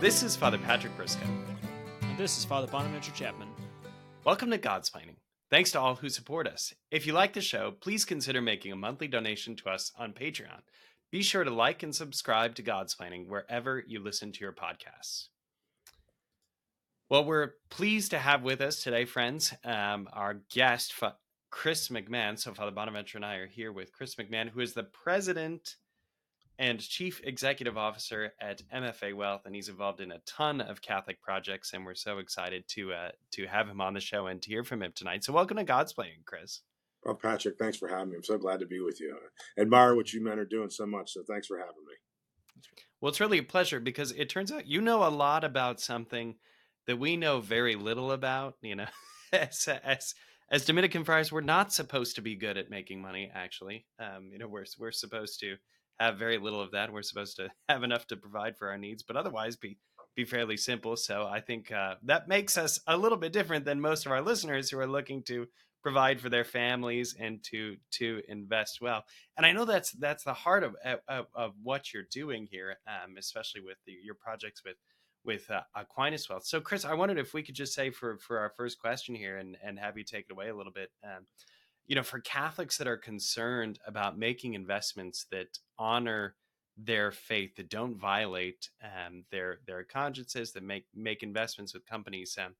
This is Father Patrick Briscoe. And this is Father Bonaventure Chapman. Welcome to Godsplaining. Thanks to all who support us. If you like the show, please consider making a monthly donation to us on Patreon. Be sure to like and subscribe to Godsplaining wherever you listen to your podcasts. Well, we're pleased to have with us today, friends, um, our guest, Chris McMahon. So, Father Bonaventure and I are here with Chris McMahon, who is the president and chief executive officer at MFA Wealth, and he's involved in a ton of Catholic projects. And we're so excited to uh, to have him on the show and to hear from him tonight. So, welcome to Godsplaining, Chris. Well, Patrick, thanks for having me. I'm so glad to be with you. I admire what you men are doing so much. So, thanks for having me. Well, it's really a pleasure because it turns out you know a lot about something that we know very little about. You know, as as as Dominican friars, we're not supposed to be good at making money. Actually, um, you know, we're we're supposed to have very little of that. We're supposed to have enough to provide for our needs, but otherwise be be fairly simple. So I think uh, that makes us a little bit different than most of our listeners who are looking to provide for their families and to to invest well. And I know that's that's the heart of of, of what you're doing here, um, especially with the, your projects with with uh, Aquinas Wealth. So, Chris, I wondered if we could just say for for our first question here and and have you take it away a little bit. Um, you know, for Catholics that are concerned about making investments that honor their faith, that don't violate um, their their consciences, that make make investments with companies um,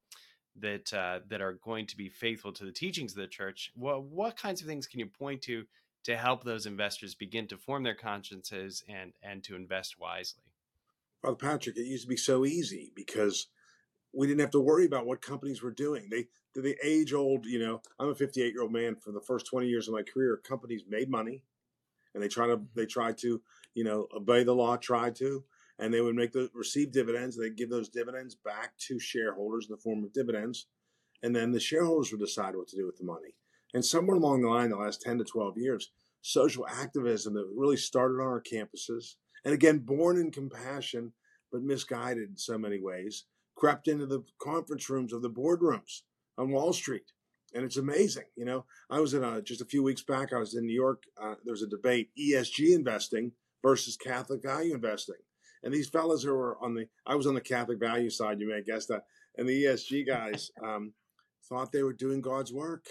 that uh, that are going to be faithful to the teachings of the Church. What what kinds of things can you point to to help those investors begin to form their consciences and and to invest wisely? Father Patrick, it used to be so easy because we didn't have to worry about what companies were doing. They the age old, you know, I'm a 58 year old man. For the first 20 years of my career, companies made money, and they try to they mm-hmm. tried to you know obey the law, tried to, and they would make the receive dividends. They give those dividends back to shareholders in the form of dividends, and then the shareholders would decide what to do with the money. And somewhere along the line, the last 10 to 12 years, social activism that really started on our campuses, and again, born in compassion but misguided in so many ways, crept into the conference rooms of the boardrooms on Wall Street. And it's amazing. You know, I was in a, just a few weeks back, I was in New York. Uh, there was a debate ESG investing versus Catholic value investing. And these fellas who were on the, I was on the Catholic value side, you may guess that. And the ESG guys um, thought they were doing God's work.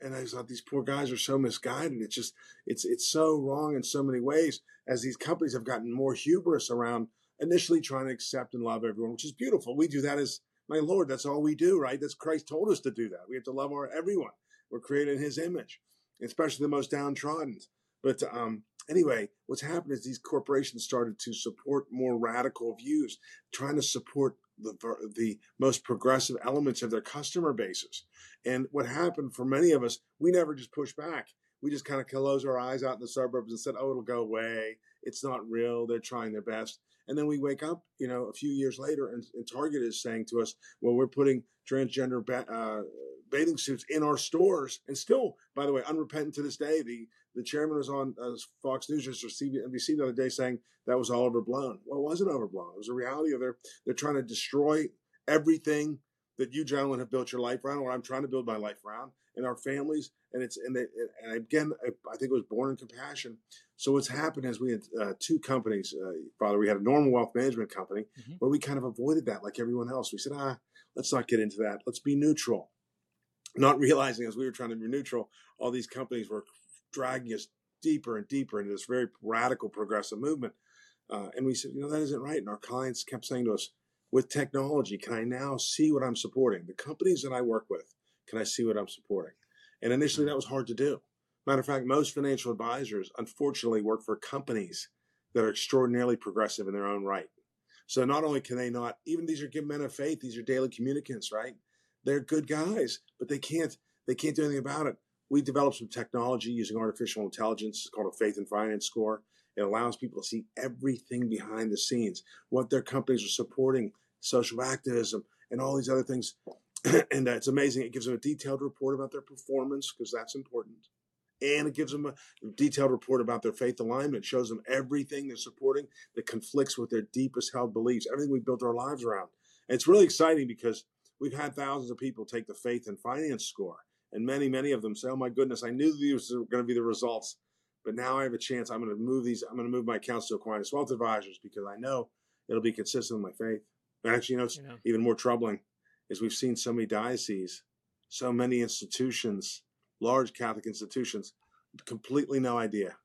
And I thought these poor guys are so misguided. It's just, it's, it's so wrong in so many ways as these companies have gotten more hubris around initially trying to accept and love everyone, which is beautiful. We do that as my Lord. That's all we do, right? That's Christ told us to do that. We have to love our everyone. We're created in His image, especially the most downtrodden. But um, anyway, what's happened is these corporations started to support more radical views, trying to support the the most progressive elements of their customer bases. And what happened for many of us, we never just pushed back. We just kind of closed our eyes out in the suburbs and said, "Oh, it'll go away. It's not real. They're trying their best." And then we wake up, you know, a few years later, and, and Target is saying to us, well, we're putting transgender ba- uh, bathing suits in our stores. And still, by the way, unrepentant to this day, the, the chairman was on uh, Fox News or NBC the other day saying that was all overblown. Well, it wasn't overblown. It was a reality of their, they're trying to destroy everything that you gentlemen have built your life around, or I'm trying to build my life around, and our families. And it's and, they, and again, I think it was born in compassion. So what's happened is we had uh, two companies, uh, Father. We had a normal wealth management company mm-hmm. where we kind of avoided that, like everyone else. We said, ah, let's not get into that. Let's be neutral. Not realizing as we were trying to be neutral, all these companies were dragging us deeper and deeper into this very radical progressive movement. Uh, and we said, you know, that isn't right. And our clients kept saying to us, with technology, can I now see what I'm supporting? The companies that I work with, can I see what I'm supporting? And initially that was hard to do. Matter of fact, most financial advisors unfortunately work for companies that are extraordinarily progressive in their own right. So not only can they not, even these are good men of faith, these are daily communicants, right? They're good guys, but they can't they can't do anything about it. We developed some technology using artificial intelligence it's called a faith and finance score. It allows people to see everything behind the scenes, what their companies are supporting, social activism, and all these other things. and uh, it's amazing. It gives them a detailed report about their performance because that's important. And it gives them a detailed report about their faith alignment, shows them everything they're supporting that conflicts with their deepest held beliefs, everything we built our lives around. And it's really exciting because we've had thousands of people take the faith and finance score. And many, many of them say, Oh my goodness, I knew these were going to be the results. But now I have a chance. I'm going to move these. I'm going to move my accounts to Aquinas Wealth Advisors because I know it'll be consistent with my faith. And actually, you know, it's You know. even more troubling is we've seen so many dioceses, so many institutions, large Catholic institutions, completely no idea.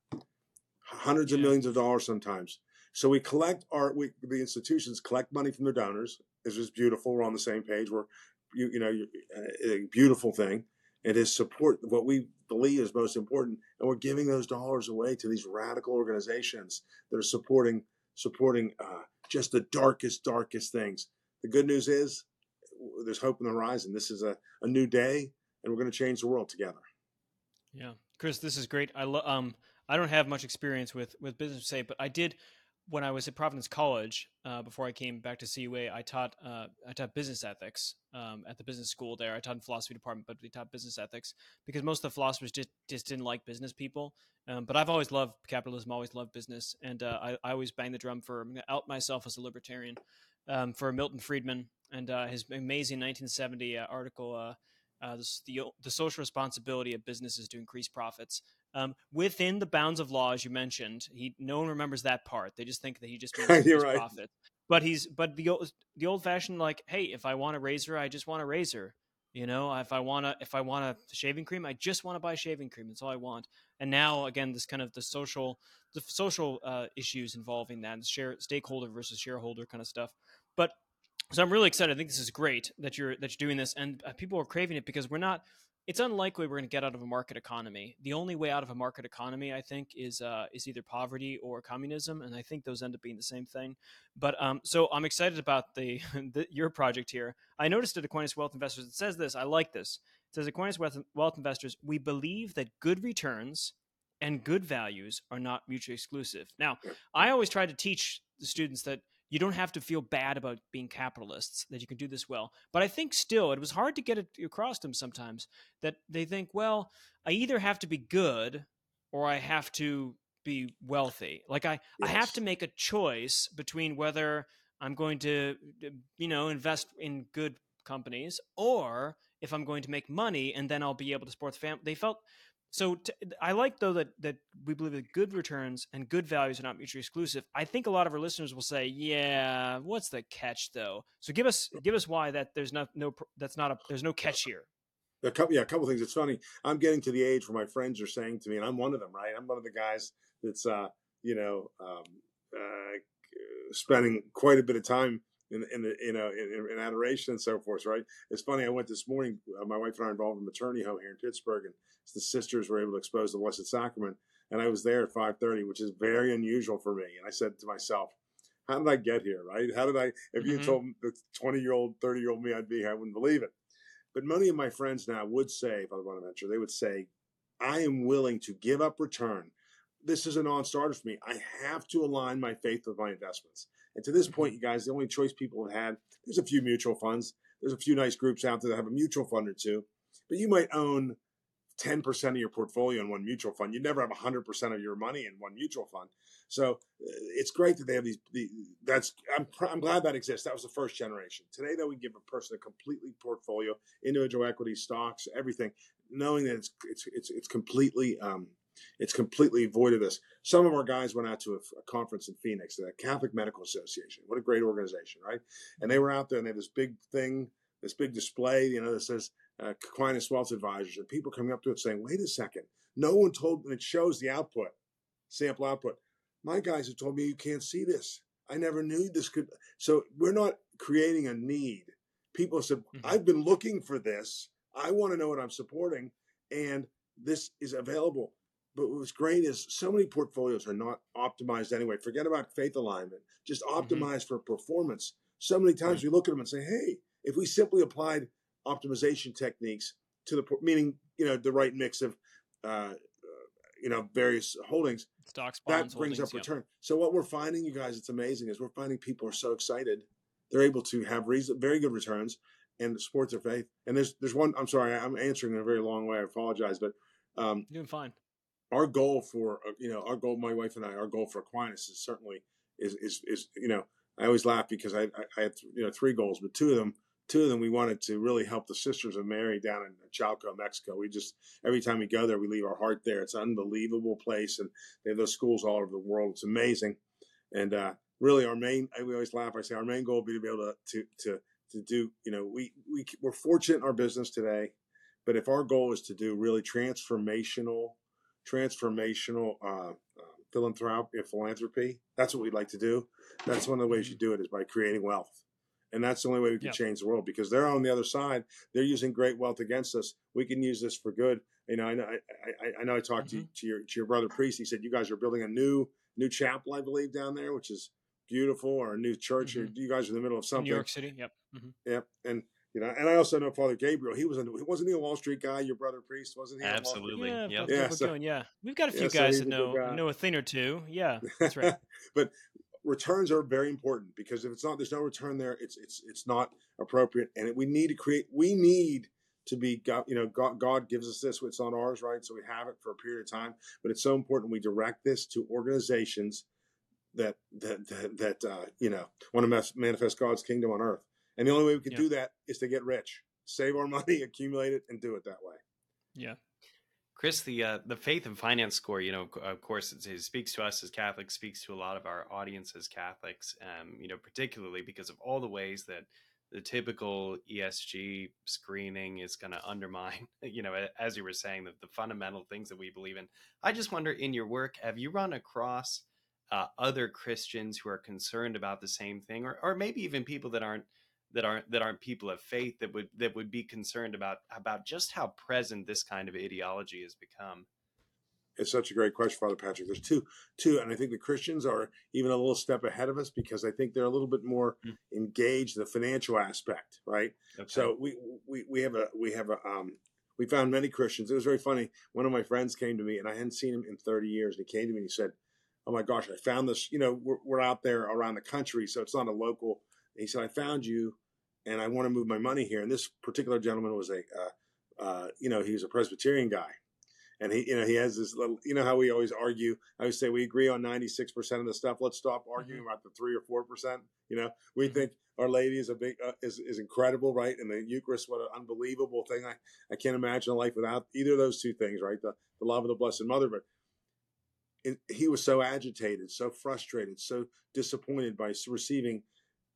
Hundreds of millions of dollars sometimes. So we collect our we, the institutions collect money from their donors. It's just beautiful. We're on the same page. We're you you know uh, a beautiful thing. It is support what we believe is most important, and we're giving those dollars away to these radical organizations that are supporting supporting uh, just the darkest darkest things. The good news is there's hope on the horizon. This is a, a new day, and we're going to change the world together. Yeah, Chris, this is great. I lo- um I don't have much experience with with business say, but I did when I was at Providence College uh, before I came back to CUA. I taught uh, I taught business ethics um, at the business school there. I taught in philosophy department, but we taught business ethics because most of the philosophers just just didn't like business people. Um, but I've always loved capitalism, always loved business, and uh, I, I always bang the drum for out myself as a libertarian um, for Milton Friedman and uh, his amazing 1970 uh, article. Uh, uh, the the social responsibility of businesses to increase profits um, within the bounds of law, as you mentioned. He no one remembers that part. They just think that he just You're right. profit. But he's but the old the old fashioned like, hey, if I want a razor, I just want a razor. You know, if I want to if I want a shaving cream, I just want to buy shaving cream. That's all I want. And now again, this kind of the social the social uh, issues involving that, the share stakeholder versus shareholder kind of stuff. But so I'm really excited. I think this is great that you're that you're doing this, and uh, people are craving it because we're not. It's unlikely we're going to get out of a market economy. The only way out of a market economy, I think, is uh, is either poverty or communism, and I think those end up being the same thing. But um, so I'm excited about the, the your project here. I noticed at Aquinas Wealth Investors it says this. I like this. It says Aquinas Wealth, Wealth Investors. We believe that good returns and good values are not mutually exclusive. Now, I always try to teach the students that you don't have to feel bad about being capitalists, that you can do this well. But I think still, it was hard to get it across to them sometimes that they think, well, I either have to be good or I have to be wealthy. Like I, I have to make a choice between whether I'm going to, uh, you know, invest in good companies or if I'm going to make money and then I'll be able to support the family. They felt so. T- I like though that that we believe that good returns and good values are not mutually exclusive. I think a lot of our listeners will say, "Yeah, what's the catch though?" So give us give us why that there's not no that's not a there's no catch here. A couple, yeah, a couple things. It's funny. I'm getting to the age where my friends are saying to me, and I'm one of them, right? I'm one of the guys that's, uh, you know, um, uh, spending quite a bit of time in, in the, you know, in, in adoration and so forth, right? It's funny. I went this morning. Uh, my wife and I are involved in a maternity home here in Pittsburgh, and the sisters were able to expose the Blessed Sacrament, and I was there at 5:30, which is very unusual for me. And I said to myself, "How did I get here? Right? How did I? If you Mhm. told the 20 year old, 30 year old me I'd be here, I wouldn't believe it." But many of my friends now would say, if I want to venture, they would say, I am willing to give up return. This is a non starter for me. I have to align my faith with my investments. And to this point, you guys, the only choice people have had, there's a few mutual funds. There's a few nice groups out there that have a mutual fund or two. But you might own 10% of your portfolio in one mutual fund. You never have 100% of your money in one mutual fund. So uh, it's great that they have these. The, that's I'm I'm glad that exists. That was the first generation. Today, though, we give a person a completely portfolio, individual equity, stocks, everything, knowing that it's it's it's it's completely um, it's completely void of this. Some of our guys went out to a, a conference in Phoenix, the Catholic Medical Association. What a great organization, right? And they were out there and they had this big thing, this big display, you know, that says uh, Aquinas Wealth Advisors, and people coming up to it saying, "Wait a second, no one told." And it shows the output, sample output. My guys have told me you can't see this. I never knew this could. So we're not creating a need. People said, Mhm. I've been looking for this. I want to know what I'm supporting, and this is available. But what's great is so many portfolios are not optimized anyway. Forget about faith alignment, just optimized for performance. So many times we look at them and say, hey, if we simply applied optimization techniques to the, meaning, you know, the right mix of, uh, uh, you know, various holdings, Stocks, that brings holdings, up return. So what we're finding, you guys, it's amazing, is we're finding people are so excited. They're able to have reason, very good returns and support their faith. And there's there's one. I'm sorry, I'm answering in a very long way. I apologize, but um, You're doing fine. Our goal for uh, you know our goal, my wife and I, our goal for Aquinas is certainly is is is you know I always laugh because I I, I had you know three goals, but two of them two of them we wanted to really help the Sisters of Mary down in Chalco, Mexico. We just every time we go there, we leave our heart there. It's an unbelievable place, and they have those schools all over the world. It's amazing, and uh, really our main. We always laugh. I say our main goal would be to be able to to to to do. You know, we we we're fortunate in our business today, but if our goal is to do really transformational, transformational uh, uh, philanthropy, philanthropy, that's what we'd like to do. That's one of the ways you do it is by creating wealth. And that's the only way we can Yeah. change the world because they're on the other side. They're using great wealth against us. We can use this for good. You know, I know I, I, I know I talked to, to your to your brother priest. He said you guys are building a new new chapel, I believe, down there, which is beautiful, or a new church. Or You guys are in the middle of something. New York City. Yep. hmm Yep. And you know, and I also know Father Gabriel. He was a wasn't he a Wall Street guy? Your brother priest wasn't he? a Wall Street- Absolutely. Yeah, Yep. Yeah, so- Goen, yeah. We've got a few Yeah, guys he's that know guy. know a thing or two. Yeah, that's right. but returns are very important because if it's not, there's no return there. It's it's it's not appropriate, and we need to create. We need to be God. You know, God, God gives us this. It's not ours, right? So we have it for a period of time. But it's so important we direct this to organizations that that that, that uh, you know want to manifest God's kingdom on earth. And the only way we can Yeah. do that is to get rich, save our money, accumulate it, and do it that way. Yeah. Chris, the uh, the faith and finance score, you know, of course, it speaks to us as Catholics, speaks to a lot of our audience as Catholics, um, you know, particularly because of all the ways that the typical ESG screening is going to undermine, you know, as you were saying, the, the fundamental things that we believe in. I just wonder, in your work, have you run across uh, other Christians who are concerned about the same thing, or, or maybe even people that aren't that aren't that aren't people of faith that would that would be concerned about about just how present this kind of ideology has become. It's such a great question, Father Patrick. There's two, two, and I think the Christians are even a little step ahead of us because I think they're a little bit more Mm. engaged in the financial aspect, right? Okay. So we we we have a we have a um we found many Christians. It was very funny. One of my friends came to me, and I hadn't seen him in 30 years. And he came to me and he said, "Oh my gosh, I found this. You know, we're, we're out there around the country, so it's not a local." He said, "I found you, and I want to move my money here." And this particular gentleman was a, uh, uh, you know, he was a Presbyterian guy, and he, you know, he has this little. You know how we always argue. I always say we agree on 96 percent of the stuff. Let's stop arguing about the three or four percent. You know, we Mhm. think our Lady is a big uh, is is incredible, right? And the Eucharist, what an unbelievable thing! I I can't imagine a life without either of those two things, right? The the love of the Blessed Mother, but it, he was so agitated, so frustrated, so disappointed by receiving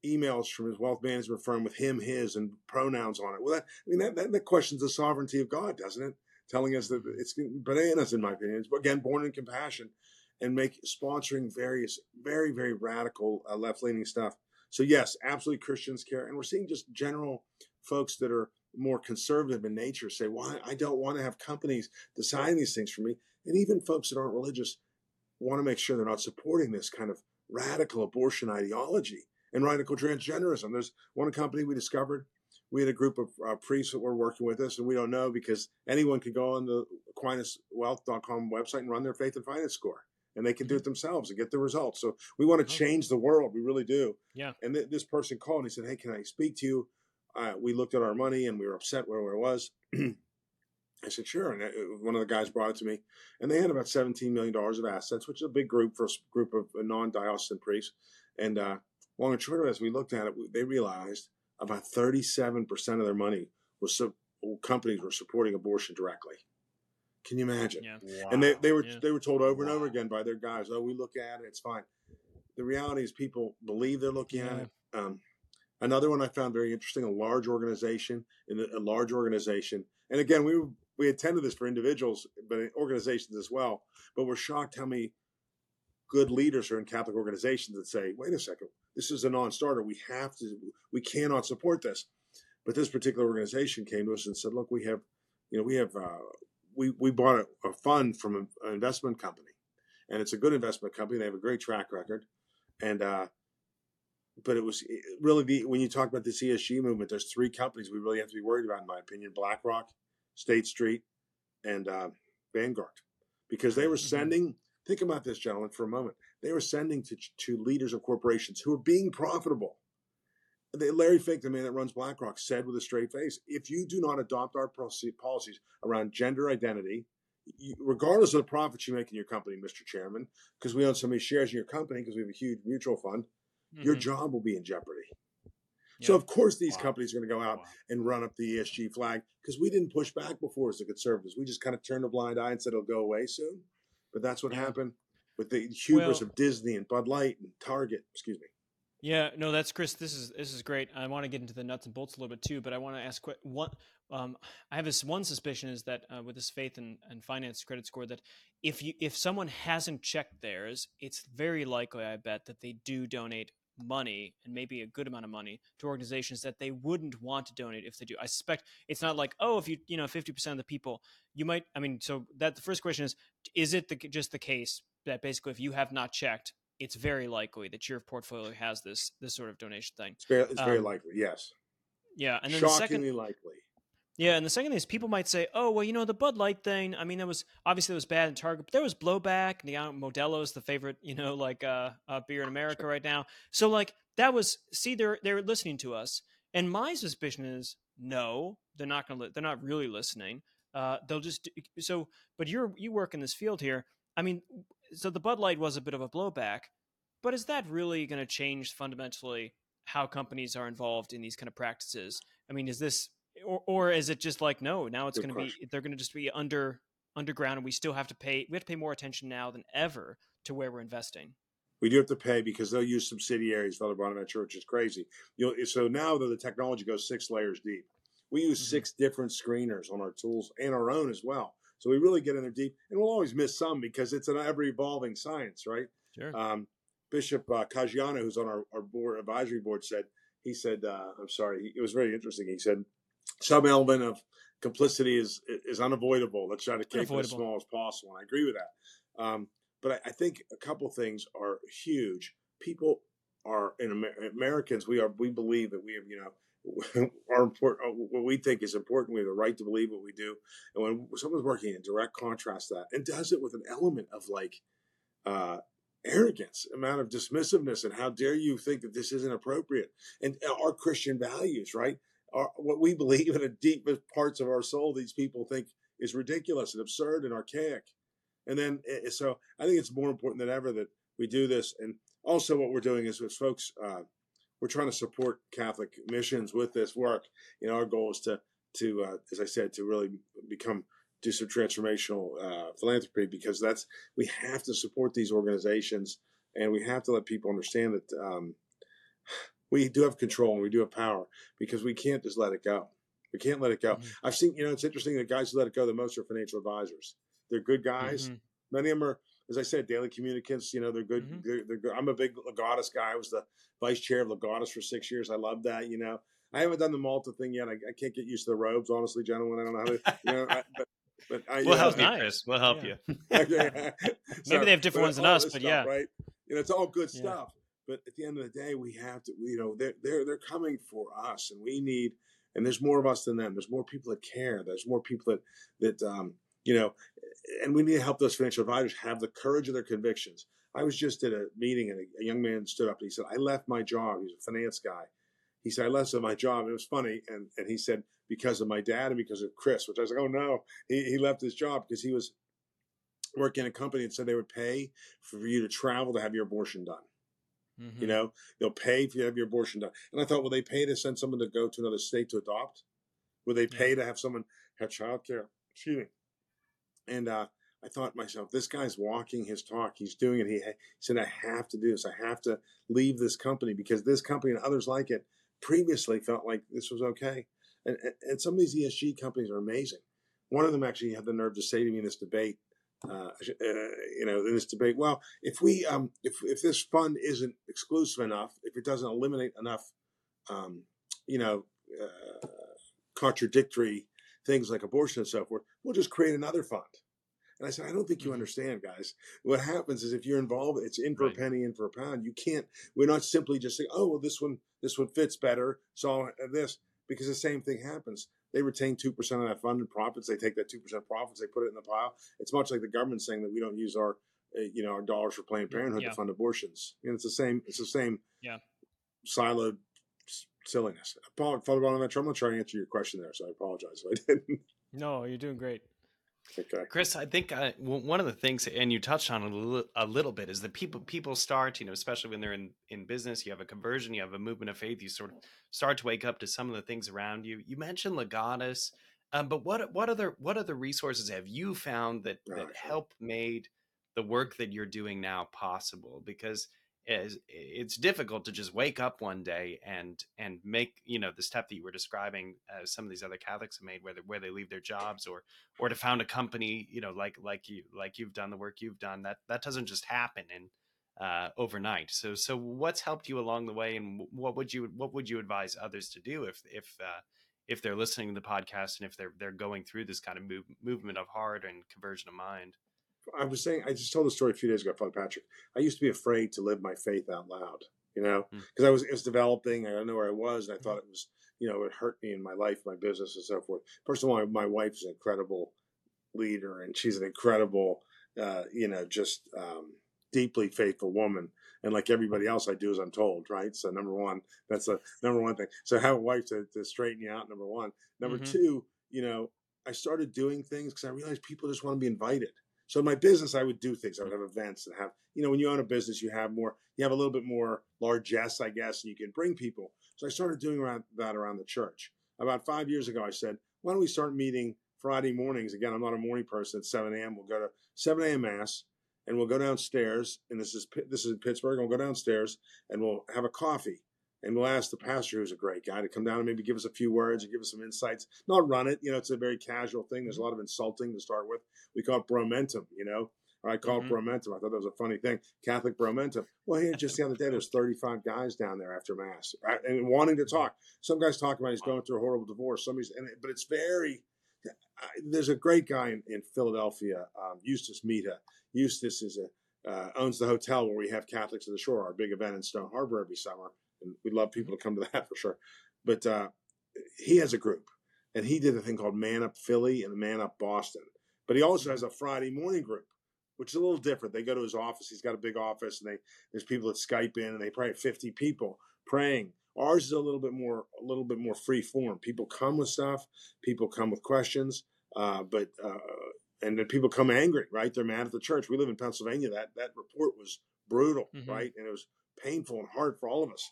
emails from his wealth management firm with him, his, and pronouns on it. Well, that, I mean, that, that, that questions the sovereignty of God, doesn't it? Telling us that it's bananas, in my opinion. It's, again, born in compassion and make sponsoring various, very, very radical uh, left leaning stuff. So, yes, absolutely Christians care. And we're seeing just general folks that are more conservative in nature say, why I don't want to have companies deciding these things for me. And even folks that aren't religious want to make sure they're not supporting this kind of radical abortion ideology and radical transgenderism. There's one company we discovered. We had a group of uh, priests that were working with us, and we don't know because anyone could go on the AquinasWealth.com website and run their faith and finance score, and they can do it themselves and get the results. So we want to change the world. We really do. Yeah. And th- this person called and he said, "Hey, can I speak to you?" Uh, we looked at our money and we were upset where it was. I said, "Sure." And uh, one of the guys brought it to me, and they had about seventeen million dollars of assets, which is a big group for a group of non-diocesan priests. And uh, long and short of it, as we looked at it, they realized about thirty-seven percent of their money was so companies were supporting abortion directly. Can you imagine? Yeah. and they, they were Yeah. they were told over and over again by their guys, "Oh, we look at it, it's fine." The reality is, people believe they're looking at it. Um, another one I found very interesting: a large organization in a, a large organization, and again, we were, we attended this for individuals, but in organizations as well. But we're shocked how many good leaders are in Catholic organizations that say, "Wait a second, this is a non-starter. We have to, we cannot support this." But this particular organization came to us and said, "Look, we have, you know, we have." Uh, we, we bought a, a fund from an investment company, and it's a good investment company. They have a great track record, and uh, but it was really the when you talk about this ESG movement, there's three companies we really have to be worried about, in my opinion: BlackRock, State Street, and uh, Vanguard, because they were Mhm. sending. Think about this, gentlemen, for a moment. They were sending to to leaders of corporations who are being profitable. They, Larry Fink, the man that runs BlackRock, said with a straight face, "If you do not adopt our policies around gender identity, you, regardless of the profits you make in your company, Mr. Chairman, because we own so many shares in your company, because we have a huge mutual fund, your Mhm. job will be in jeopardy." So of course these Wow. companies are going to go out Wow. and run up the ESG flag because we didn't push back before as the conservatives. We just kind of turned a blind eye and said it'll go away soon. But that's what Yeah. happened. With the hubris Well- of Disney and Bud Light and Target. Excuse me. Yeah, no, that's Chris. This is this is great. I want to get into the nuts and bolts a little bit too, but I want to ask one. Um, I have this one suspicion is that uh, with this faith and, and finance credit score, that if you if someone hasn't checked theirs, it's very likely, I bet, that they do donate money and maybe a good amount of money to organizations that they wouldn't want to donate if they do. I suspect it's not like oh, if you you know fifty percent of the people, you might. I mean, so that the first question is: Is it the, just the case that basically if you have not checked, it's very likely that your portfolio has this this sort of donation thing. It's very, it's very Um, likely. Yes. Yeah, and then the Shockingly second, likely. yeah, and the second thing is people might say, "Oh, well, you know, the Bud Light thing. I mean, that was obviously it was bad in Target, but there was blowback. And the uh, Modelo is the favorite, you know, like uh, uh, beer in America right now. So like that was see, they're they're listening to us, and my suspicion is no, they're not going to. Li- they're not really listening. Uh, they'll just do- so. But you're you work in this field here. I mean, so the Bud Light was a bit of a blowback, but is that really going to change fundamentally how companies are involved in these kind of practices? I mean, is this or, or is it just like no? Now it's going to be they're going to just be under underground, and we still have to pay. We have to pay more attention now than ever to where we're investing. We do have to pay because they'll use subsidiaries, Father Bonaventure, which is crazy. You know, so now that the technology goes six layers deep, we use Mhm. six different screeners on our tools and our own as well. So we really get in there deep, and we'll always miss some because it's an ever evolving science, right? Sure. Um, Bishop uh, Caggiano, who's on our, our board advisory board, said he said, uh, "I'm sorry." It was very interesting. He said, "Some element of complicity is is unavoidable. Let's try to keep it as small as possible." And I agree with that. Um, but I, I think a couple things are huge. People are in Amer- Americans. We are. We believe that we have. You know. Our important, what we think is important, we have the right to believe what we do. And when someone's working in direct contrast to that, and does it with an element of like uh, arrogance, amount of dismissiveness, and how dare you think that this isn't appropriate? And our Christian values, right? Our, what we believe in the deepest parts of our soul, these people think is ridiculous and absurd and archaic. And then, so I think it's more important than ever that we do this. And also, what we're doing is with folks, uh, we're trying to support Catholic missions with this work. You know, our goal is to, to uh, as I said, to really become do some transformational uh, philanthropy because that's we have to support these organizations and we have to let people understand that um, we do have control and we do have power because we can't just let it go. We can't let it go. Mhm. I've seen, you know, it's interesting. The guys who let it go the most are financial advisors. They're good guys. Mhm. Many of them are, as I said, daily communicants. You know, they're good. Mhm. They're, they're good. I'm a big Legatus guy. I was the vice chair of Legatus for six years. I love that. You know, I haven't done the Malta thing yet. I, I can't get used to the robes, honestly, gentlemen. I don't know how to. You know, I, but, but I, We'll help know, you. Chris. We'll help Yeah. you. Okay. Maybe they have different ones than us, but stuff, yeah. right. You know, it's all good Yeah. stuff. But at the end of the day, we have to. You know, they're they're they're coming for us, and we need. And there's more of us than them. There's more people that care. There's more people that that um, you know, and we need to help those financial advisors have the courage of their convictions. I was just at a meeting, and a, a young man stood up and he said, "I left my job." He's a finance guy. He said, "I left my job." It was funny, and and he said because of my dad and because of Chris, which I was like, "Oh no!" He he left his job because he was working in a company and said they would pay for you to travel to have your abortion done. Mhm. You know, they'll pay if you have your abortion done. And I thought, will they pay to send someone to go to another state to adopt? Will they pay to have someone have childcare? Excuse me. And uh, I thought to myself, this guy's walking his talk. He's doing it. He, he said, I have to do this. I have to leave this company because this company and others like it previously felt like this was okay. And, and, and some of these ESG companies are amazing. One of them actually had the nerve to say to me in this debate, uh, uh, you know, in this debate, well, if we, um, if if this fund isn't exclusive enough, if it doesn't eliminate enough, um, you know, uh, contradictory things like abortion and so forth, we'll just create another fund. And I said, I don't think you Mhm. understand, guys. What happens is if you're involved, it's in for Right. a penny, in for a pound. You can't. We're not simply just saying, oh, well, this one, this one fits better, so this, because the same thing happens. They retain two percent of that fund in profits. They take that two percent profits, they put it in the pile. It's much like the government saying that we don't use our, uh, you know, our dollars for Planned Parenthood Yeah. to fund abortions. And it's the same. It's the same. Yeah. Siloed silliness. Paul, Father Bonaventure, I'm not trying to answer your question there, so I apologize if I didn't. No, you're doing great. okay. Chris, I think uh, w- one of the things, and you touched on a little, a little bit, is that people people start, you know, especially when they're in in business, you have a conversion, you have a movement of faith, you sort of start to wake up to some of the things around you. You mentioned Legatus, um, but what what other what other resources have you found that that sure. help made the work that you're doing now possible because is it's difficult to just wake up one day and and make you know the step that you were describing uh, some of these other Catholics have made where they, where they leave their jobs or or to found a company you know like like you like you've done the work you've done that that doesn't just happen in uh, overnight. So so what's helped you along the way and what would you what would you advise others to do if if uh, if they're listening to the podcast and if they're they're going through this kind of move, movement of heart and conversion of mind I was saying, I just told the story a few days ago, Father Patrick. I used to be afraid to live my faith out loud, you know, because mm. I was, it was developing. I don't know where I was. And I thought it was, you know, it hurt me in my life, my business, and so forth. First of all, my wife is an incredible leader and she's an incredible, uh, you know, just um, deeply faithful woman. And like everybody else, I do as I'm told, right? So, number one, that's the number one thing. So, have a wife to, to straighten you out, number one. Number mm-hmm. two, you know, I started doing things because I realized people just want to be invited. So in my business, I would do things. I would have events and have, you know, when you own a business, you have more, you have a little bit more largesse, I guess, and you can bring people. So I started doing around, that around the church. About five years ago, I said, why don't we start meeting Friday mornings? Again, I'm not a morning person. At 7 a.m., we'll go to 7 a.m. mass, and we'll go downstairs. And this is this is in Pittsburgh. We'll go downstairs and we'll have a coffee. And we'll ask the pastor, who's a great guy, to come down and maybe give us a few words and give us some insights. Not run it, you know, it's a very casual thing. There's a lot of insulting to start with. We call it bromentum, you know. Or I call mm-hmm. it bromentum. I thought that was a funny thing. Catholic bromentum. Well, here just the other day, there's 35 guys down there after mass right? and wanting to talk. Some guys talk about he's going through a horrible divorce. Somebody's, and, but it's very. there's a great guy in, in Philadelphia, um, Eustace Mita. Eustace is a uh, owns the hotel where we have Catholics of the Shore, our big event in Stone Harbor every summer and we'd love people to come to that for sure. But uh, he has a group, and he did a thing called Man Up Philly and Man Up Boston. But he also has a Friday morning group, which is a little different. They go to his office. He's got a big office, and they there's people that Skype in, and they probably have 50 people praying. Ours is a little bit more a little bit more free form. People come with stuff. People come with questions. Uh, but uh, and then people come angry, right? They're mad at the church. We live in Pennsylvania. That that report was brutal, mm-hmm. right? And it was painful and hard for all of us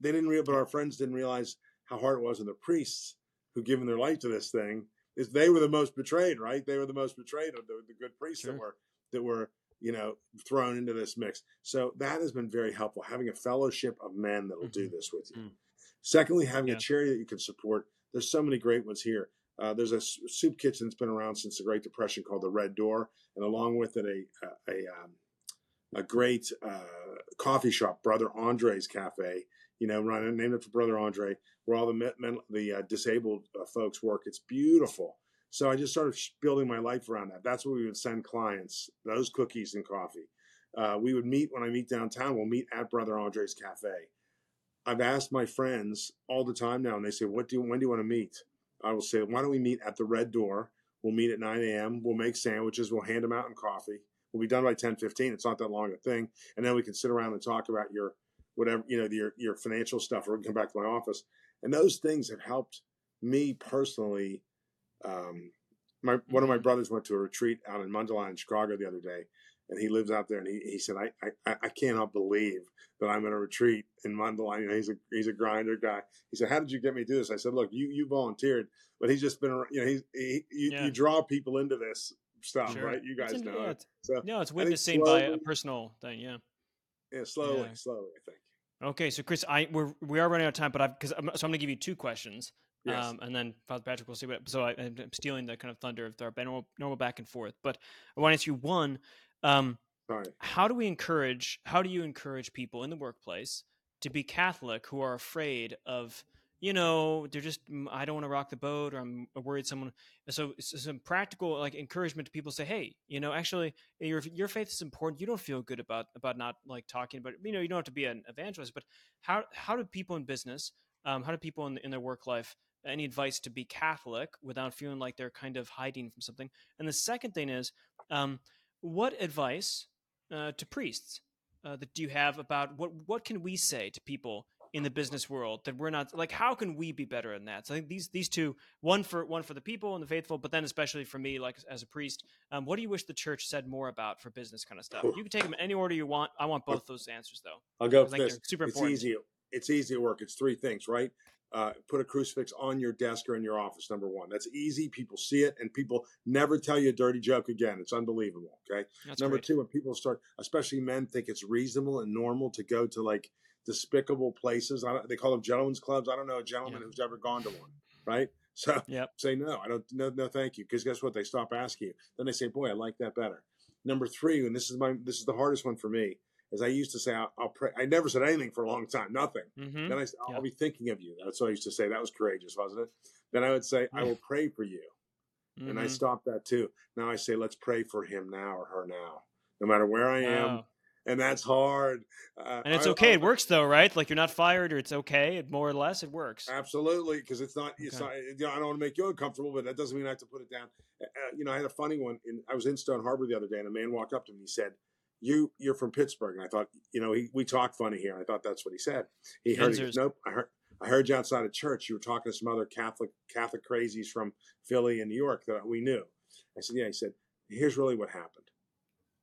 they didn't real, but our friends didn't realize how hard it was on the priests who given their life to this thing. Is they were the most betrayed, right? They were the most betrayed of the, the good priests sure. that were that were you know thrown into this mix. So that has been very helpful. Having a fellowship of men that will mm-hmm. do this with you. Mm. Secondly, having yeah. a charity that you can support. There's so many great ones here. Uh, there's a soup kitchen that's been around since the Great Depression called the Red Door, and along with it, a a, a, um, a great uh, coffee shop, Brother Andre's Cafe, you know, running named it for Brother Andre, where all the men, the uh, disabled uh, folks work. It's beautiful. So I just started building my life around that. That's what we would send clients those cookies and coffee. Uh, we would meet when I meet downtown. We'll meet at Brother Andre's Cafe. I've asked my friends all the time now, and they say, "What do when do you want to meet?" I will say, "Why don't we meet at the Red Door? We'll meet at 9 a.m. We'll make sandwiches. We'll hand them out in coffee. We'll be done by 10, 15. It's not that long a thing, and then we can sit around and talk about your whatever you know your your financial stuff, or come back to my office. And those things have helped me personally. Um, my one of my mm-hmm. brothers went to a retreat out in Mundelein in Chicago the other day, and he lives out there, and he, he said, I, I I cannot believe that I'm in a retreat in Mundelein. You know, he's a he's a grinder guy. He said, How did you get me to do this? I said, Look, you you volunteered, but he's just been you know he's he, you, yeah. you draw people into this stuff, sure. right? You guys know. It. So no, it's witnessing slowly, by a personal thing, yeah. Yeah, slowly, yeah. slowly, I think. Okay, so Chris, I we're we are running out of time, but I've because so I'm going to give you two questions, yes. um, and then Father Patrick will see what. So I, am stealing the kind of thunder of our normal, normal back and forth, but I want to ask you one. Um, Sorry. How do we encourage? How do you encourage people in the workplace to be Catholic who are afraid of you know, they're just I don't want to rock the boat, or I'm worried someone. So some practical like encouragement to people say, hey, you know, actually your your faith is important. You don't feel good about about not like talking about. You know, you don't have to be an evangelist, but how how do people in business, um, how do people in in their work life any advice to be Catholic without feeling like they're kind of hiding from something? And the second thing is, um, what advice uh, to priests uh, that do you have about what what can we say to people in the business world that we're not like how can we be better in that so i think these these two one for one for the people and the faithful but then especially for me like as a priest um, what do you wish the church said more about for business kind of stuff you can take them any order you want i want both those answers though i'll go for this. super it's important. easy it's easy at work. It's three things, right? Uh, put a crucifix on your desk or in your office. Number one, that's easy. People see it, and people never tell you a dirty joke again. It's unbelievable. Okay. That's Number great. two, when people start, especially men, think it's reasonable and normal to go to like despicable places. I don't, they call them gentlemen's clubs. I don't know a gentleman Yeah. who's ever gone to one, right? So Yep. say no. I don't. No, no, thank you. Because guess what? They stop asking you. Then they say, "Boy, I like that better." Number three, and this is my this is the hardest one for me, is I used to say, "I'll, I'll pray." I never said anything for a long time, nothing. Mm-hmm. Then I, I'll Yeah. be thinking of you. That's what I used to say. That was courageous, wasn't it? Then I would say, "I will pray for you." and I Mhm. stopped that too. Now I say, let's pray for him now or her now, no matter where I am, Wow. And that's hard. Uh, And it's okay. I- It works though, right? Like you're not fired, or it's okay. It, more or less, it works. Absolutely, because it's not. It's Okay. not. You know, I don't want to make you uncomfortable, but that doesn't mean I have to put it down. Uh, uh, you know, I had a funny one. In, I was in Stone Harbor the other day, and a man walked up to me. He said, "You, you're from Pittsburgh," and I thought, you know, he, we talk funny here. I thought that's what he said. He heard. He nope. I heard. I heard you outside of church. You were talking to some other Catholic Catholic crazies from Philly and New York that we knew. I said, "Yeah." He said, "Here's really what happened."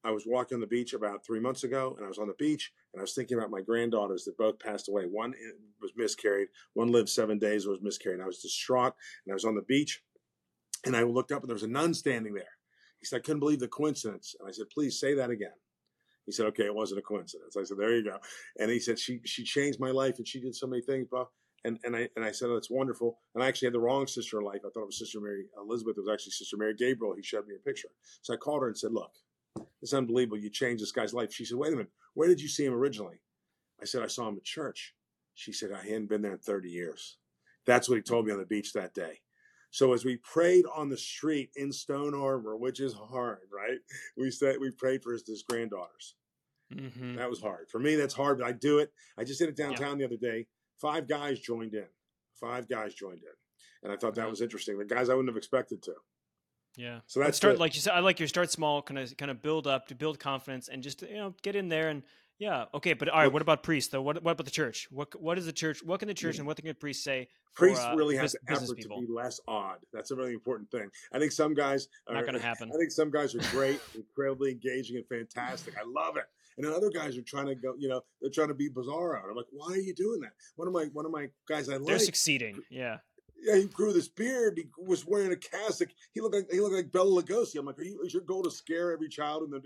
I was walking on the beach about three months ago, and I was on the beach, and I was thinking about my granddaughters that both passed away. One eh, was miscarried, one lived seven days, was miscarried. I was distraught, and I was on the beach, and I looked up, and there was a nun standing there. He said, I couldn't believe the coincidence. And I said, please say that again. He said, okay, it wasn't a coincidence. I said, there you go. And he said, she she changed my life, and she did so many things. And, and I and I said, oh, that's wonderful. And I actually had the wrong sister in life. I thought it was Sister Mary Elizabeth. It was actually Sister Mary Gabriel. He showed me a picture. So I called her and said, look, it's unbelievable. You changed this guy's life. She said, wait a minute. Where did you see him originally? I said, I saw him at church. She said, I hadn't been there in 30 years. That's what he told me on the beach that day. So as we prayed on the street in Stone Harbor, which is hard, right? We said we prayed for his, his granddaughters. Mm-hmm. That was hard. For me, that's hard, but I do it. I just did it downtown the other day. Five guys joined in. Five guys joined in. And I thought that was interesting. The guys I wouldn't have expected to. Yeah. So that's start the- like you said. I like your start small, kind of kind of build up to build confidence, and just you know get in there and yeah. Okay, but all right. What about priests though? What what about the church? What what is the church? What can the church Yeah. and what can the priests say? For, priests uh, really have the effort people. to be less odd. That's a really important thing. I think some guys are Not going to happen. I think some guys are great, incredibly engaging and fantastic. I love it. And then other guys are trying to go, you know, they're trying to be bizarre out. I'm like, why are you doing that? One of my one of my guys I like. They're succeeding. Yeah. Yeah, he grew this beard. He was wearing a cassock. He looked like he looked like Bela Lugosi. I'm like, are you, is your goal to scare every child? And then,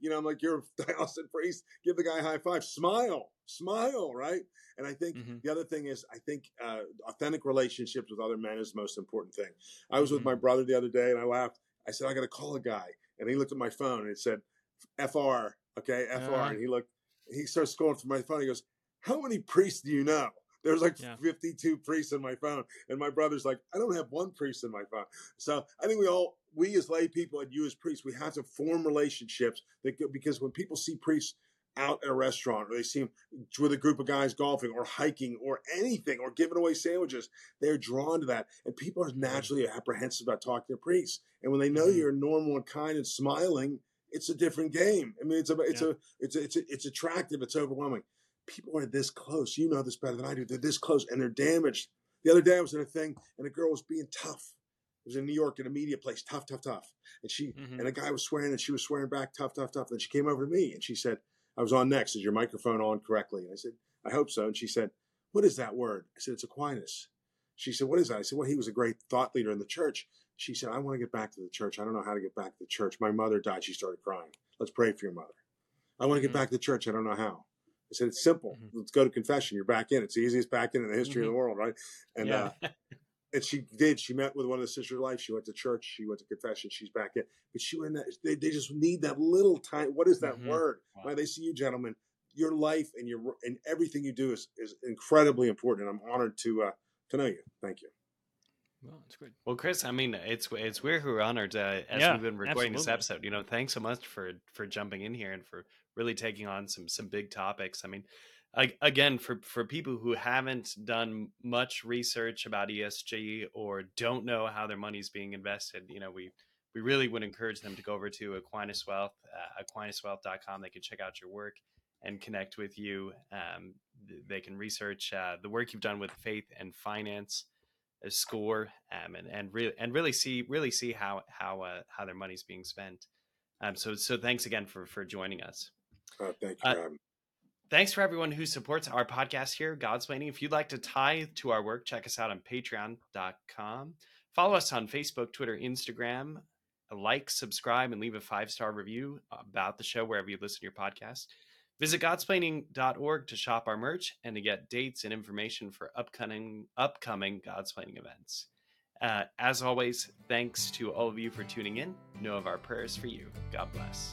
you know, I'm like, you're a diocesan priest. Give the guy a high five. Smile, smile, right? And I think Mhm. the other thing is, I think uh, authentic relationships with other men is the most important thing. I was with Mhm. my brother the other day, and I laughed. I said, I got to call a guy, and he looked at my phone and it said, "Fr." Okay, Fr. Uh. and he looked. He starts scrolling through my phone. He goes, "How many priests do you know?" There's like Yeah. 52 priests in my phone, and my brother's like, "I don't have one priest in my phone." So I think we all, we as lay people and you as priests, we have to form relationships that go, because when people see priests out at a restaurant or they see them with a group of guys golfing or hiking or anything or giving away sandwiches, they're drawn to that. And people are naturally apprehensive about talking to priests. And when they know Mhm. you're normal and kind and smiling, it's a different game. I mean, it's a, it's Yeah. a, it's a, it's a, it's attractive. It's overwhelming. People are this close. You know this better than I do. They're this close and they're damaged. The other day I was in a thing and a girl was being tough. It was in New York in a media place, tough, tough, tough. And she Mhm. and a guy was swearing and she was swearing back, tough, tough, tough. And she came over to me and she said, I was on next. Is your microphone on correctly? And I said, I hope so. And she said, What is that word? I said, It's Aquinas. She said, What is that? I said, Well, he was a great thought leader in the church. She said, I want to get back to the church. I don't know how to get back to the church. My mother died. She started crying. Let's pray for your mother. I want to get Mhm. back to the church. I don't know how. I said, It's simple. Mhm. Let's go to confession. You're back in. It's the easiest back in in the history of the world, right? And yeah. uh, and she did. She met with one of the sisters of life. She went to church. She went to confession. She's back in. But she went. That, they, they just need that little time. What is that Mhm. word? Wow. Why they see you, gentlemen. Your life and your and everything you do is is incredibly important. And I'm honored to uh, to know you. Thank you. well, it's good. Well, Chris, I mean, it's it's we're who are honored uh, as Yeah, we've been recording this episode. You know, thanks so much for for jumping in here and for really taking on some some big topics. I mean, I, again, for for people who haven't done much research about ESG or don't know how their money's being invested, you know, we we really would encourage them to go over to Aquinas Wealth, uh, AquinasWealth.com. They can check out your work and connect with you. Um, they can research uh, the work you've done with faith and finance a score um, and and really and really see really see how how uh, how their money's being spent. Um, so so thanks again for for joining us. Uh, thank you. Uh. Thanks for everyone who supports our podcast here, God's Godsplaining. If you'd like to tie to our work, check us out on patreon.com. Follow us on Facebook, Twitter, Instagram. Like, subscribe, and leave a five star review about the show wherever you listen to your podcast. Visit godsplaining.org to shop our merch and to get dates and information for upcoming upcoming Godsplaining events. Uh, as always, thanks to all of you for tuning in. Know of our prayers for you. God bless.